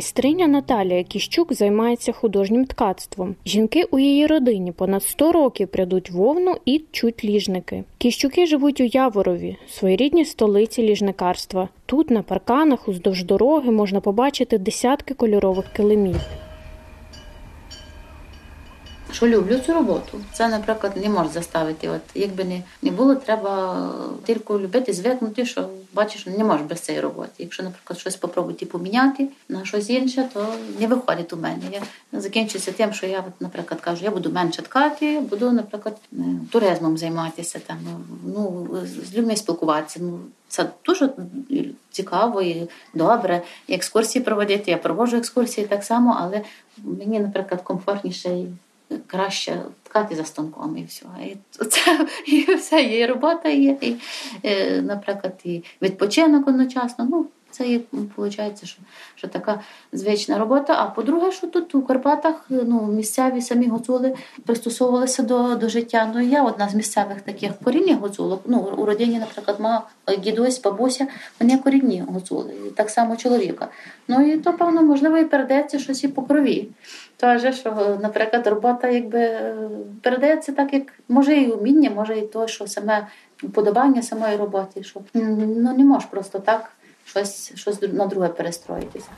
Майстриня Наталія Кіщук займається художнім ткацтвом. Жінки у її родині понад 100 років прядуть вовну і чуть ліжники. Кіщуки живуть у Яворові, своєрідній столиці ліжникарства. Тут на парканах уздовж дороги можна побачити десятки кольорових килимів. Що люблю цю роботу. Це, наприклад, не можу заставити. От якби не, не було, треба тільки любити, звикнути, що бачиш, не можеш без цієї роботи. Якщо, наприклад, щось спробувати поміняти на щось інше, то не виходить у мене. Я закінчується тим, що я, наприклад, кажу, я буду менше ткати, буду, наприклад, е, туризмом займатися, там, ну, з людьми спілкуватися. Ну, це дуже цікаво і добре. Екскурсії проводити. Я проводжу екскурсії так само, але мені, наприклад, комфортніше краще ткати за станком і все. І це і все є і робота є, і, е, наприклад, і відпочинок одночасно. Ну, це є, виходить, що, що така звична робота. А по-друге, що тут у Карпатах ну, місцеві самі гуцули пристосовувалися до, до життя. Ну, я одна з місцевих таких корінних гуцулок. Ну, у родині, наприклад, мама, дідусь, бабуся, вони корінні гуцули, і так само чоловіка. Ну і то, певно, можливо, і передається щось і по крові. Тож, що, наприклад, робота якби передається так, як може і уміння, може і то, що саме вподобання самої роботи, що ну не можеш просто так щось, щось на друге перестроїтися.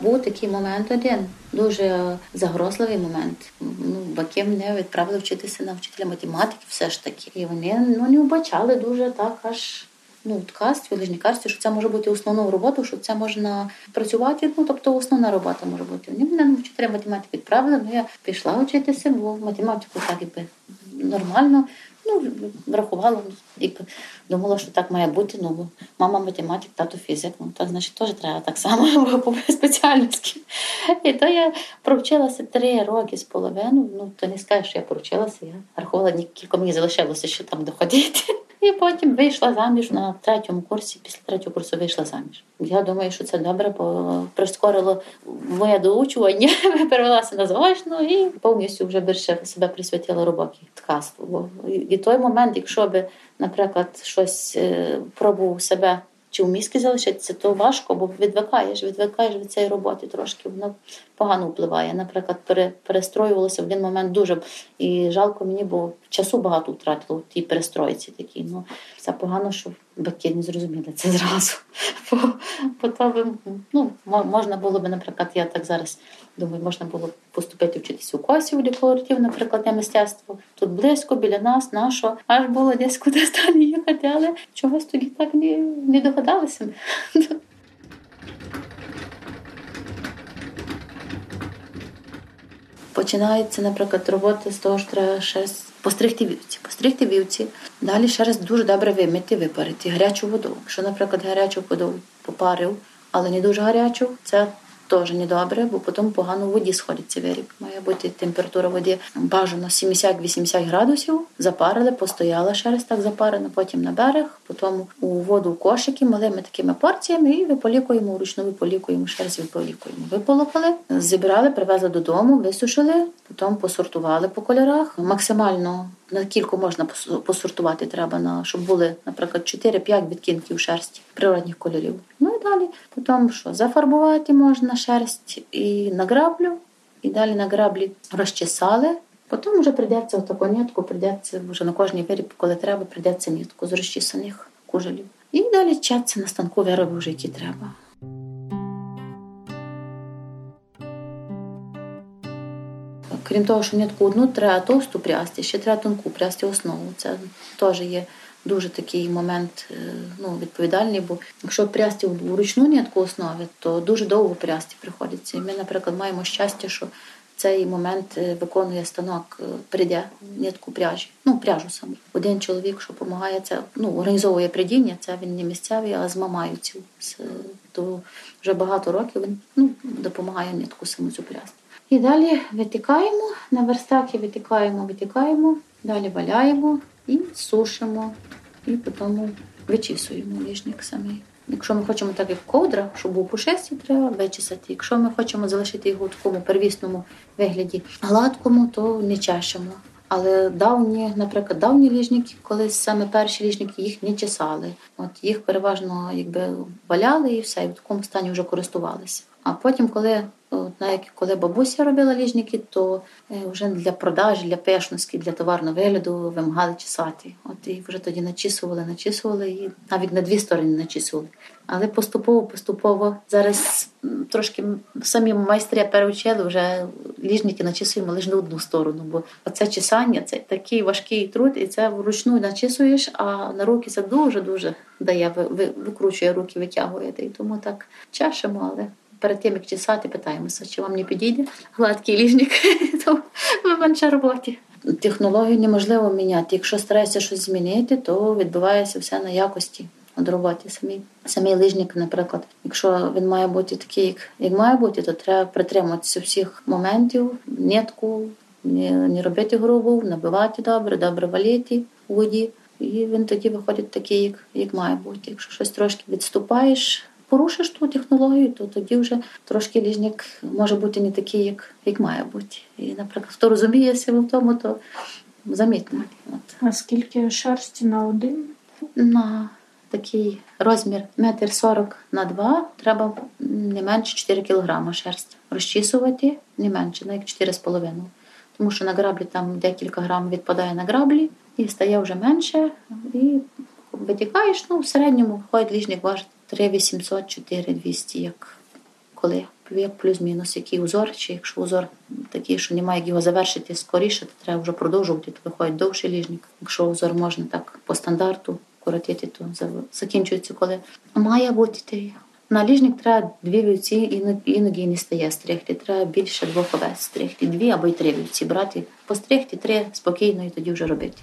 Був такий момент один, дуже загрозливий момент. Ну, баки мене відправили вчитися на вчителя математики, все ж таки. І вони ну, не вбачали дуже так аж ну, в ткацтві, лижникарстві, що це може бути основною роботою, що це можна працювати. Ну, тобто основна робота може бути. Вони мене вчителя математики відправили, ну я пішла вчитися, бо математику так і нормально. Ну, врахувала, і думала, що так має бути. Ну, мама математик, тато фізик. Ну, так, значить, теж треба так само по спеціальності. І то я провчилася три роки з половиною. Ну, то не скажеш, що я провчилася. Я рахувала, кілька мені залишилося ще там доходити. І потім вийшла заміж на третьому курсі. Після третього курсу вийшла заміж. Я думаю, що це добре, бо прискорило моє доучування, перевелася на заочну і повністю вже більше себе присвятила роботі ткацтву. Бо і той момент, якщо би, наприклад, щось пробував себе чи в мізки залишитися, то важко, бо відвикаєш, відвикаєш від цієї роботи трошки, Вона погано впливає. Наприклад, перестроювалася в один момент дуже і жалко мені, бо часу багато втратило в тій перестройці такій. Ну, це погано, що батьки не зрозуміли це зразу. Бо, бо то ну, можна було б, наприклад, я так зараз думаю, можна було б поступити вчитися у Косів, декоратив, наприклад, на мистецтво. Тут близько, біля нас, нашого. Аж було десь кудись далі їхати, але чогось тоді так не, не догадалися. Починається, наприклад, робота з того, що треба ще постригти вівці. Постригти вівці, далі ще раз дуже добре вимити, випарити гарячу воду. Якщо, наприклад, гарячу воду попарив, але не дуже гарячу, це теж не добре, бо потім погано в воді сходиться виріб. Має бути температура води бажано 70-80 градусів. Запарили, постояла шерсть так запарена, потім на берег, потім у воду кошики малими такими порціями і виполікуємо вручну, виполікуємо шерсть, виполікуємо. Виполокали, зібрали, привезли додому, висушили, потім посортували по кольорах. Максимально на кілько можна посортувати треба на щоб були, наприклад, 4-5 відтінків шерсті природних кольорів. Ну і далі потім що зафарбувати можна шерсть і на граблю, і далі на граблі розчесали. Потім вже прийдеться отаку нитку, прийдеться вже на кожній виріб, коли треба, прийдеться нитку з розчесаних кужелів. І далі чаться на станку вироби вже які треба. Крім того, що нитку одну треба товсту прясти, ще треба тонку прясти основу. Це теж є дуже такий момент е, ну, відповідальний, бо якщо прясти вручну нитку основи, то дуже довго прясти приходиться. І ми, наприклад, маємо щастя, що цей момент е, виконує станок, е, прийде нитку пряжі, ну пряжу саму. Один чоловік, що допомагає це, ну організовує придіння, це він не місцевий, а з мамаюців. То вже багато років він ну, допомагає нитку саму цю прясти. І далі витикаємо, на верстаки витикаємо, витикаємо, далі валяємо і сушимо, і потім вичісуємо ліжник самий. Якщо ми хочемо так, як ковдра, щоб був пушистий, треба вичесати. Якщо ми хочемо залишити його в такому первісному вигляді гладкому, то не чешемо. Але давні, наприклад, давні ліжники, колись саме перші ліжники їх не чесали. От їх переважно якби валяли і все, і в такому стані вже користувалися. А потім, коли навіть коли бабуся робила ліжники, то е, вже для продажі, для пешності, для товарного вигляду вимагали чесати. От і вже тоді начісували, начісували і навіть на дві сторони начісували. Але поступово-поступово зараз трошки самі майстри переучили, вже ліжники начісуємо лише на одну сторону. Бо оце чесання це такий важкий труд, і це вручну начісуєш, а на руки це дуже-дуже дає, викручує руки, витягує. І тому так чешемо, але перед тим як чесати, питаємося, чи вам не підійде гладкий ліжник, ви менше роботі. Технологію неможливо міняти. Якщо стараєшся щось змінити, то відбувається все на якості від роботи. Самі самий лижник, наприклад, якщо він має бути такий, як як має бути, то треба притримуватися всіх моментів, нитку, не, не робити грубу, набивати добре, добре валіти у воді. І він тоді виходить такий, як як має бути. Якщо щось трошки відступаєш, порушиш ту технологію, то тоді вже трошки ліжник може бути не такий, як як має бути. І, наприклад, хто розуміється в тому, то замітно. От. А скільки шерсті на один? На такий розмір метр сорок на два треба не менше 4 кілограма шерсті. Розчісувати не менше, навіть 4,5. Тому що на граблі там декілька грам відпадає на граблі і стає вже менше. І витікаєш, ну в середньому входить ліжник важить 3800, 4200, як коли як плюс-мінус, який узор, чи якщо узор такий, що немає як його завершити скоріше, то треба вже продовжувати, то виходить довший ліжник. Якщо узор можна так по стандарту коротити, то закінчується, коли має бути. На ліжник треба дві вівці, іноді не стає стригти. Треба більше двох овець стригти, дві або й три вівці брати, постригти три спокійно і тоді вже робити.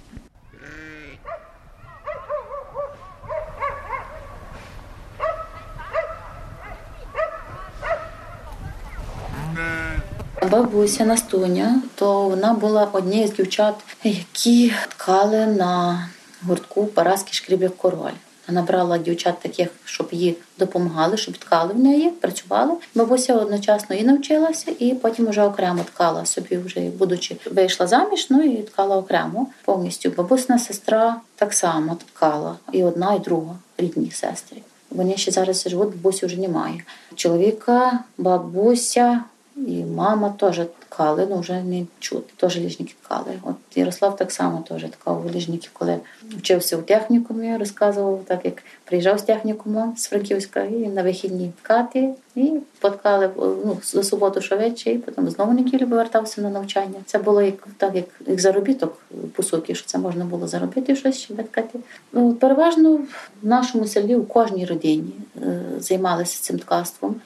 Бабуся Настуня, то вона була однією з дівчат, які ткали на гуртку Параски шкрібів король. Вона брала дівчат таких, щоб їй допомагали, щоб ткали в неї, працювали. Бабуся одночасно і навчилася, і потім вже окремо ткала собі, вже будучи вийшла заміж, ну і ткала окремо повністю. Бабусина сестра так само ткала, і одна, і друга рідні сестри. Вони ще зараз живуть, бабусі вже немає. Чоловіка, бабуся, і мама теж ткали, ну вже не чути, теж ліжники ткали. От Ярослав так само теж ткав ліжники, коли вчився у технікумі, розказував, так як приїжджав з технікуму з Франківська і на вихідні ткати, і поткали ну, за суботу швидше, і потім знову неділю повертався на навчання. Це було як так, як, як заробіток по суті, що це можна було заробити щось, щоб ткати. Ну, переважно в нашому селі у кожній родині е, займалися цим ткацтвом.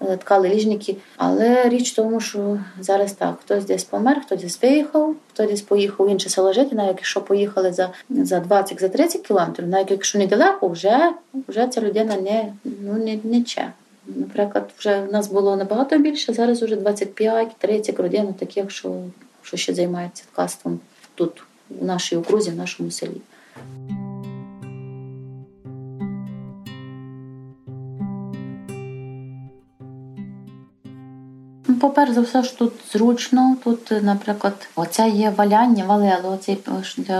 Е, ткали ліжники. Але річ в тому, що зараз так, хтось десь помер, хтось десь виїхав, хтось десь поїхав в інше село жити, навіть якщо поїхали за за 20 за 30 кілометрів, навіть якщо недалеко, вже вже ця людина не ну, не, не че. Наприклад, вже в нас було набагато більше, зараз вже 25-30 родин таких, що, що ще займаються ткацтвом тут, в нашій окрузі, в нашому селі. По-перше за все, що тут зручно. Тут, наприклад, оце є валяння, валело, оцей,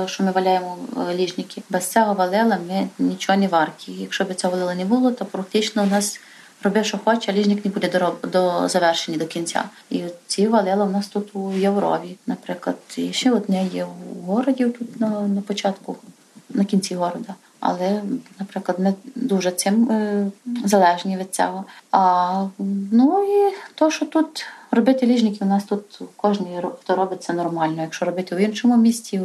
що ми валяємо е, ліжники. Без цього валела ми нічого не варті. Якщо б цього валела не було, то практично у нас роби, що хоче, а ліжник не буде до, до завершення, до кінця. І ці валела у нас тут у Єврові, наприклад. І ще одне є в городі тут на, на початку, на кінці города. Але, наприклад, ми дуже цим е, залежні від цього. А ну і то, що тут робити ліжники, у нас тут кожен хто робить це нормально. Якщо робити в іншому місті,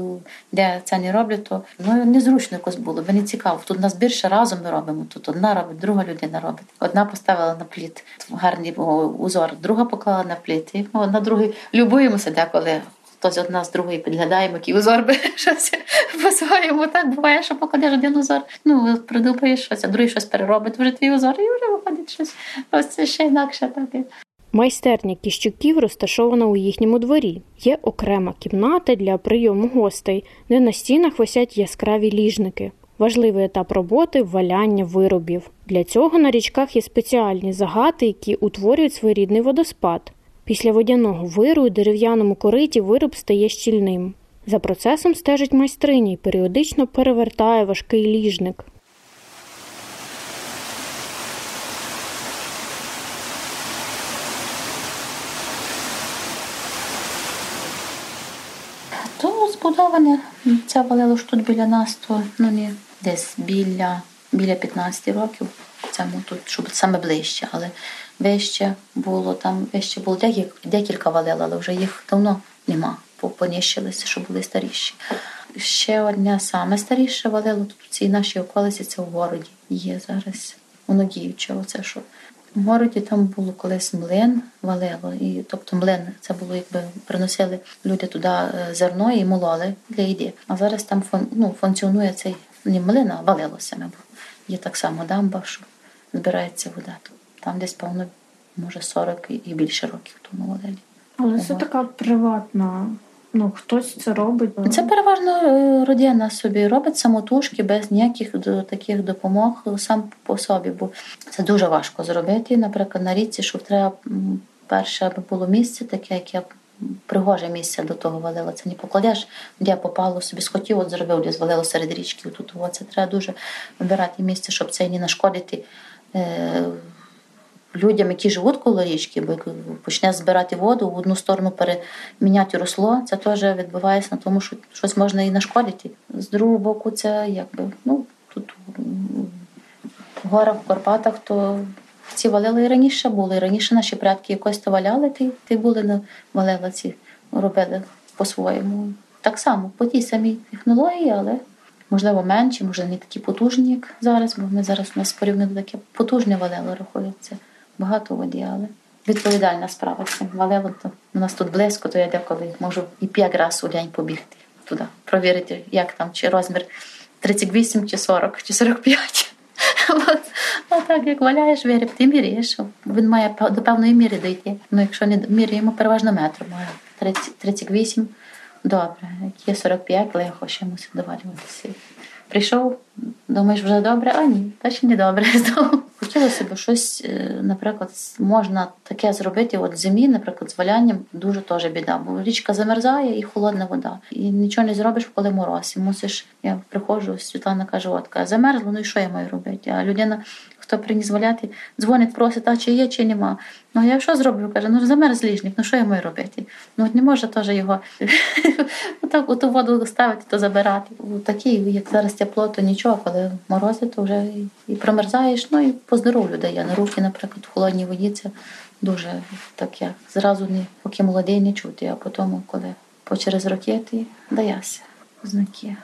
де це не роблять, то ну незручно якось було, бо не цікаво. Тут нас більше разом ми робимо. Тут одна робить, друга людина робить. Одна поставила на пліт гарний узор, друга поклала на пліт. І ну, на другий любуємося деколи хтось одна з другої підглядаємо, який узор би щось по-своєму. Так буває, що покладеш один узор. Ну, придумаєш щось, а другий щось переробить, вже твій узор, і вже виходить щось. Ось це ще інакше таке. Майстерня кіщуків розташована у їхньому дворі. Є окрема кімната для прийому гостей, де на стінах висять яскраві ліжники. Важливий етап роботи валяння виробів. Для цього на річках є спеціальні загати, які утворюють своєрідний водоспад. Після водяного виру у дерев'яному кориті вироб стає щільним. За процесом стежить майстриня і періодично перевертає важкий ліжник. То збудоване, це валило тут біля нас, то ну не десь біля біля 15 років. Це тут, щоб саме ближче, але вище було там, вище було декілька, валил, але вже їх давно нема, понищилися, що були старіші. Ще одне саме старіше валило тут у цій нашій околиці, це в городі є зараз. Воно діюче, оце що. В городі там було колись млин валило, і тобто млин це було, якби приносили люди туди е, зерно і мололи для їди. А зараз там фон, ну, функціонує цей не млин, а валило саме. Є так само дамба, що збирається вода. Там десь, певно, може 40 і більше років тому валелі. Але це така приватна. Ну, хтось це робить. Це переважно е, родина собі робить самотужки без ніяких таких допомог сам по собі, бо це дуже важко зробити. Наприклад, на річці, що треба перше, аби було місце, таке, яке пригоже місце до того валила. Це не покладеш, де попало собі схотів, от зробив, де звалило серед річки. Тут це треба дуже вибирати місце, щоб це не нашкодити. Людям, які живуть коло річки, бо почне збирати воду, в одну сторону переміняти росло, це теж відбувається на тому, що щось можна і нашкодити. З другого боку, це якби ну тут в горах, в Карпатах, то ці валили і раніше були. І раніше наші предки якось то валяли, ти, ти були на валила ці робили по-своєму. Так само, по тій самій технології, але можливо менші, може не такі потужні, як зараз, бо ми зараз у нас порівняно таке потужне валело рахується багато води, але відповідальна справа цим валилом. То у нас тут близько, то я деколи можу і п'ять разів у день побігти туди, провірити, як там, чи розмір 38, чи 40, чи 45. А так, як валяєш виріб, ти міряєш. Він має до певної міри дійти. Ну, якщо не міряємо, переважно метр має 38, добре. Є 45, легко ще мусить доварюватися. Прийшов, думаєш, вже добре, а ні, та ще не добре. Хотілося б щось, е, наприклад, можна таке зробити. От зимі, наприклад, з валянням дуже теж біда, бо річка замерзає і холодна вода. І нічого не зробиш, коли мороз. І мусиш, я приходжу, Світлана каже, от замерзло, ну і що я маю робити? А людина хто приніс валяти, дзвонить, просить, а чи є, чи нема. Ну я що зроблю? Каже, ну замерз ліжник, ну що я маю робити? Ну от не може теж його так у ту воду ставити, то забирати. Такі, як зараз тепло, то нічого, коли морози, то вже і промерзаєш, ну і по здоров'ю дає. На руки, наприклад, в холодній воді це дуже таке. Зразу не поки молодий не чути, а потім, коли по через роки, ти даєшся знаки.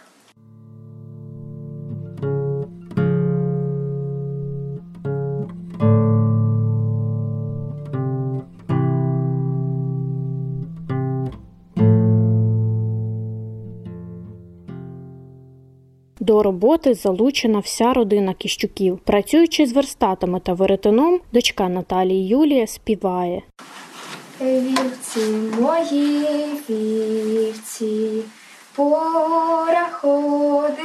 До роботи залучена вся родина Кіщуків. Працюючи з верстатами та веретеном, дочка Наталії Юлія співає. Вівці мої вівці пораходили,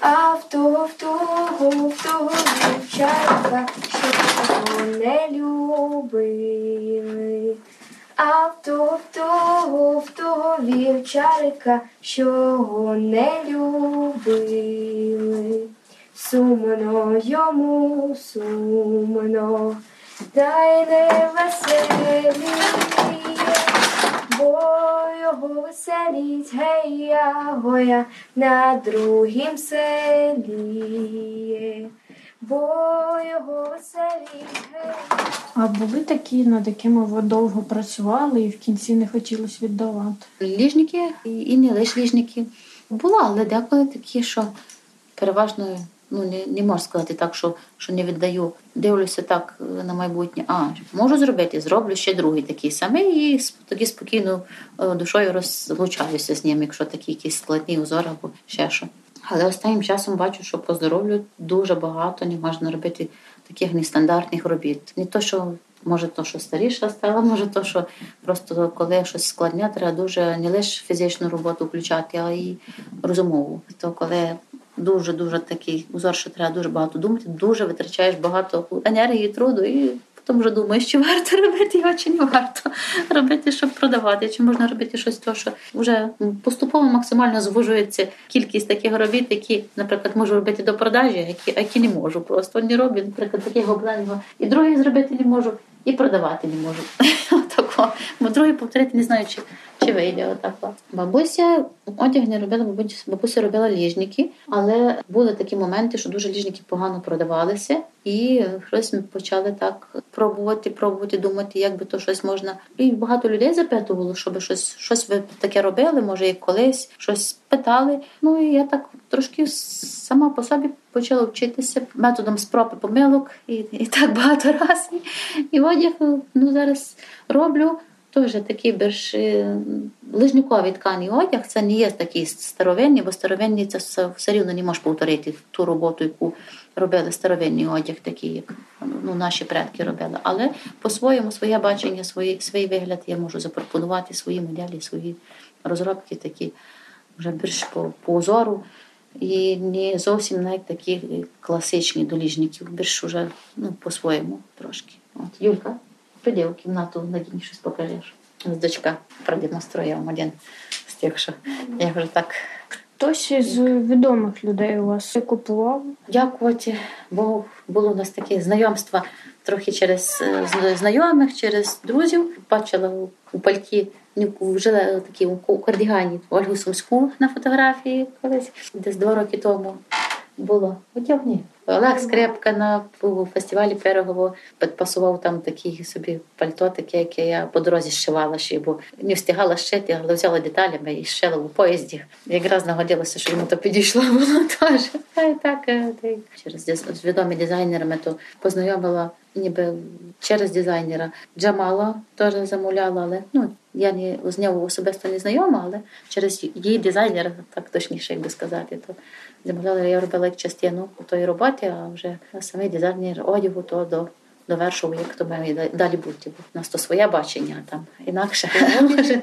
а в того, в того, в того вівчарка, що його не любили. А в того, в того, в того вівчарика, що не любили. Сумно йому, сумно, та й не веселіє, бо його веселіть гея гоя на другім селі, бо його веселіть гея. А були такі, над якими ви довго працювали і в кінці не хотілося віддавати? Ліжники і і не лише ліжники. Було, але деколи такі, що переважно ну, не, не можу сказати так, що, що не віддаю. Дивлюся так на майбутнє. А, можу зробити, зроблю ще другий такий самий і тоді спокійно е, душою розлучаюся з ним, якщо такі якісь складні узори або ще що. Але останнім часом бачу, що по здоров'ю дуже багато не можна робити таких нестандартних робіт. Не то, що може то, що старіша стала, може то, що просто коли щось складне, треба дуже не лише фізичну роботу включати, а й розумову. То коли дуже дуже такий узор, що треба дуже багато думати, дуже витрачаєш багато енергії, труду і. Потім вже думаєш, чи варто робити його, чи не варто робити, щоб продавати, чи можна робити щось, то що вже поступово максимально звужується кількість таких робіт, які, наприклад, можу робити до продажі, які, які не можу. Просто не роблю, наприклад, таких гобленого, і другий зробити не можу, і продавати не можу. Отако. Бо другий повторити не знаю, чи, чи вийде отако. Бабуся одяг не робила, бабуся, робила ліжники, але були такі моменти, що дуже ліжники погано продавалися, і щось ми почали так пробувати, пробувати, думати, як би то щось можна. І багато людей запитувало, щоб щось, щось ви таке робили, може, як колись, щось питали. Ну і я так трошки сама по собі почала вчитися методом спроб і помилок, і, і так багато разів. І одяг ну, зараз роблю. Теж такий більш лижниковий тканий одяг, це не є такий старовинний, бо старовинний це все, рівно не можеш повторити ту роботу, яку робили старовинний одяг, такий, як ну, наші предки робили. Але по-своєму своє бачення, свій, свій вигляд я можу запропонувати свої моделі, свої розробки такі вже більш по, по узору. І не зовсім навіть такі класичні доліжників, більш уже ну, по-своєму трошки. От, Юлька, прийди в кімнату, Надіні щось покажеш. З дочка продемонструє вам один з тих, що я вже так Хтось із відомих людей у вас купував? дякувати Богу. Було у нас таке знайомство трохи через е, знайомих, через друзів. Бачила у- пальті, ну, жила такі у кардігані Ольгу Сумську на фотографії колись, десь два роки тому було. Одягні. Олег Скрепка на фестивалі Пирогово підпасував там такі собі пальто, таке, яке я по дорозі зшивала ще, бо не встигала шити, але взяла деталями і шила у поїзді. Якраз нагодилося, що йому то підійшло було теж. Та й так е, через з відомими дизайнерами то познайомила ніби через дизайнера. Джамала теж замовляла, але ну я не з нього особисто не знайома, але через її дизайнера, так точніше, як би сказати, то замовляла, я робила як частину тої роботи, а вже самий дизайнер одягу то до. Довершував, як то має далі бути. У нас то своє бачення, там інакше.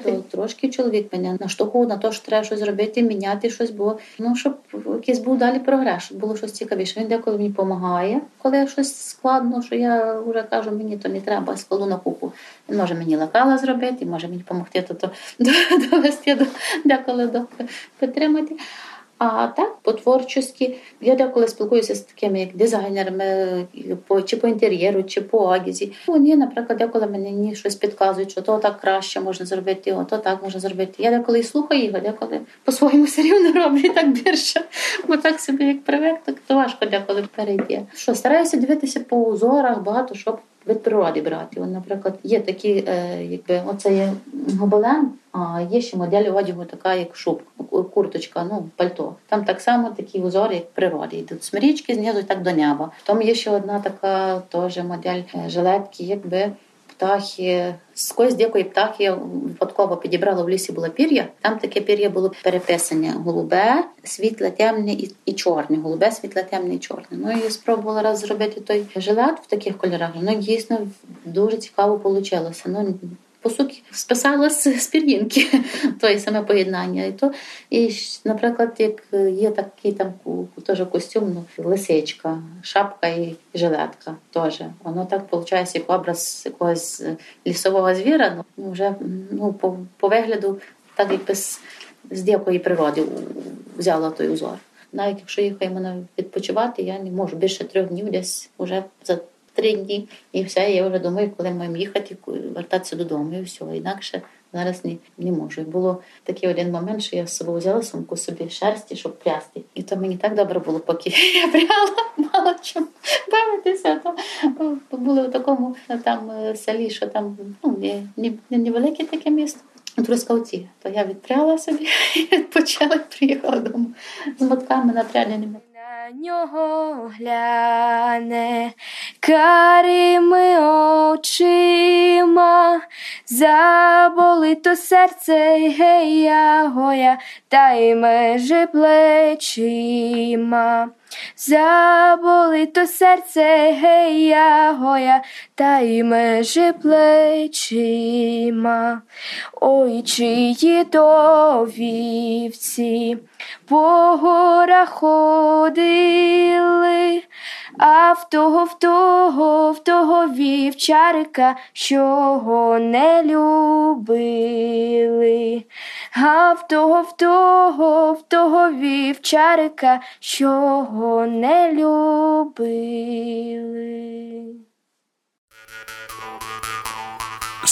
то трошки чоловік мене наштовхував на те, що треба щось зробити, міняти щось, бо ну щоб якийсь був далі прогрес, щоб було щось цікавіше. Він деколи мені допомагає, коли щось складно, що я вже кажу, мені то не треба, складу на купу. Він може мені лекала зробити, може мені допомогти то, то довести до деколи до підтримати. А так, по творчості, я деколи спілкуюся з такими як дизайнерами, чи по інтер'єру, чи по одязі. Вони, наприклад, деколи мені щось підказують, що то так краще можна зробити, о, то так можна зробити. Я деколи і слухаю а деколи по-своєму все рівно роблю так більше. Бо так собі як привик, так то важко деколи перейти. Що стараюся дивитися по узорах, багато щоб від природи брати. От, наприклад, є такі, е, якби оце є гобелен, а є ще модель одягу, така як шуб, курточка, ну пальто. Там так само такі узори, як в природі. Йдуть смирічки знизу так до неба. Там є ще одна така теж модель е, жилетки, якби. Птахи. Якоїсь дикої птахи випадково підібрала в лісі було пір'я. Там таке пір'я було переписане: голубе, світле, темне і, і чорне. Голубе, світле, темне і чорне. Ну і спробувала раз зробити той жилет в таких кольорах. Ну дійсно дуже цікаво вийшло. Ну по суті, списалось з пір'їнки, то саме поєднання. І то, і, наприклад, як є такий там теж костюм, ну, лисичка, шапка і жилетка теж. Воно так виходить, як образ якогось лісового звіра, ну вже ну, по, по вигляду, так якби з дикої природи взяла той узор. Навіть якщо їхаємо відпочивати, я не можу більше трьох днів десь вже за три дні, і все. Я вже думаю, коли маємо їхати, вертатися додому, і все. Інакше зараз не, не можу. І було такий один момент, що я з собою взяла сумку собі шерсті, щоб прясти. І то мені так добре було, поки я пряла, мало чим бавитися. То були в такому там селі, що там ну, не, не, таке місто. Трускавці, то я відпряла собі і і приїхала додому з мотками напряляними. Нього гляне карими очима, заболито серце гея гоя, та й межи плечима. Заболито серце гея гоя, та й межи плечима. Ой, чиї то вівці по горах ходили, а в того, в того, в того вівчарика, що не любили, а в того, в того, в того вівчарика, що не любили.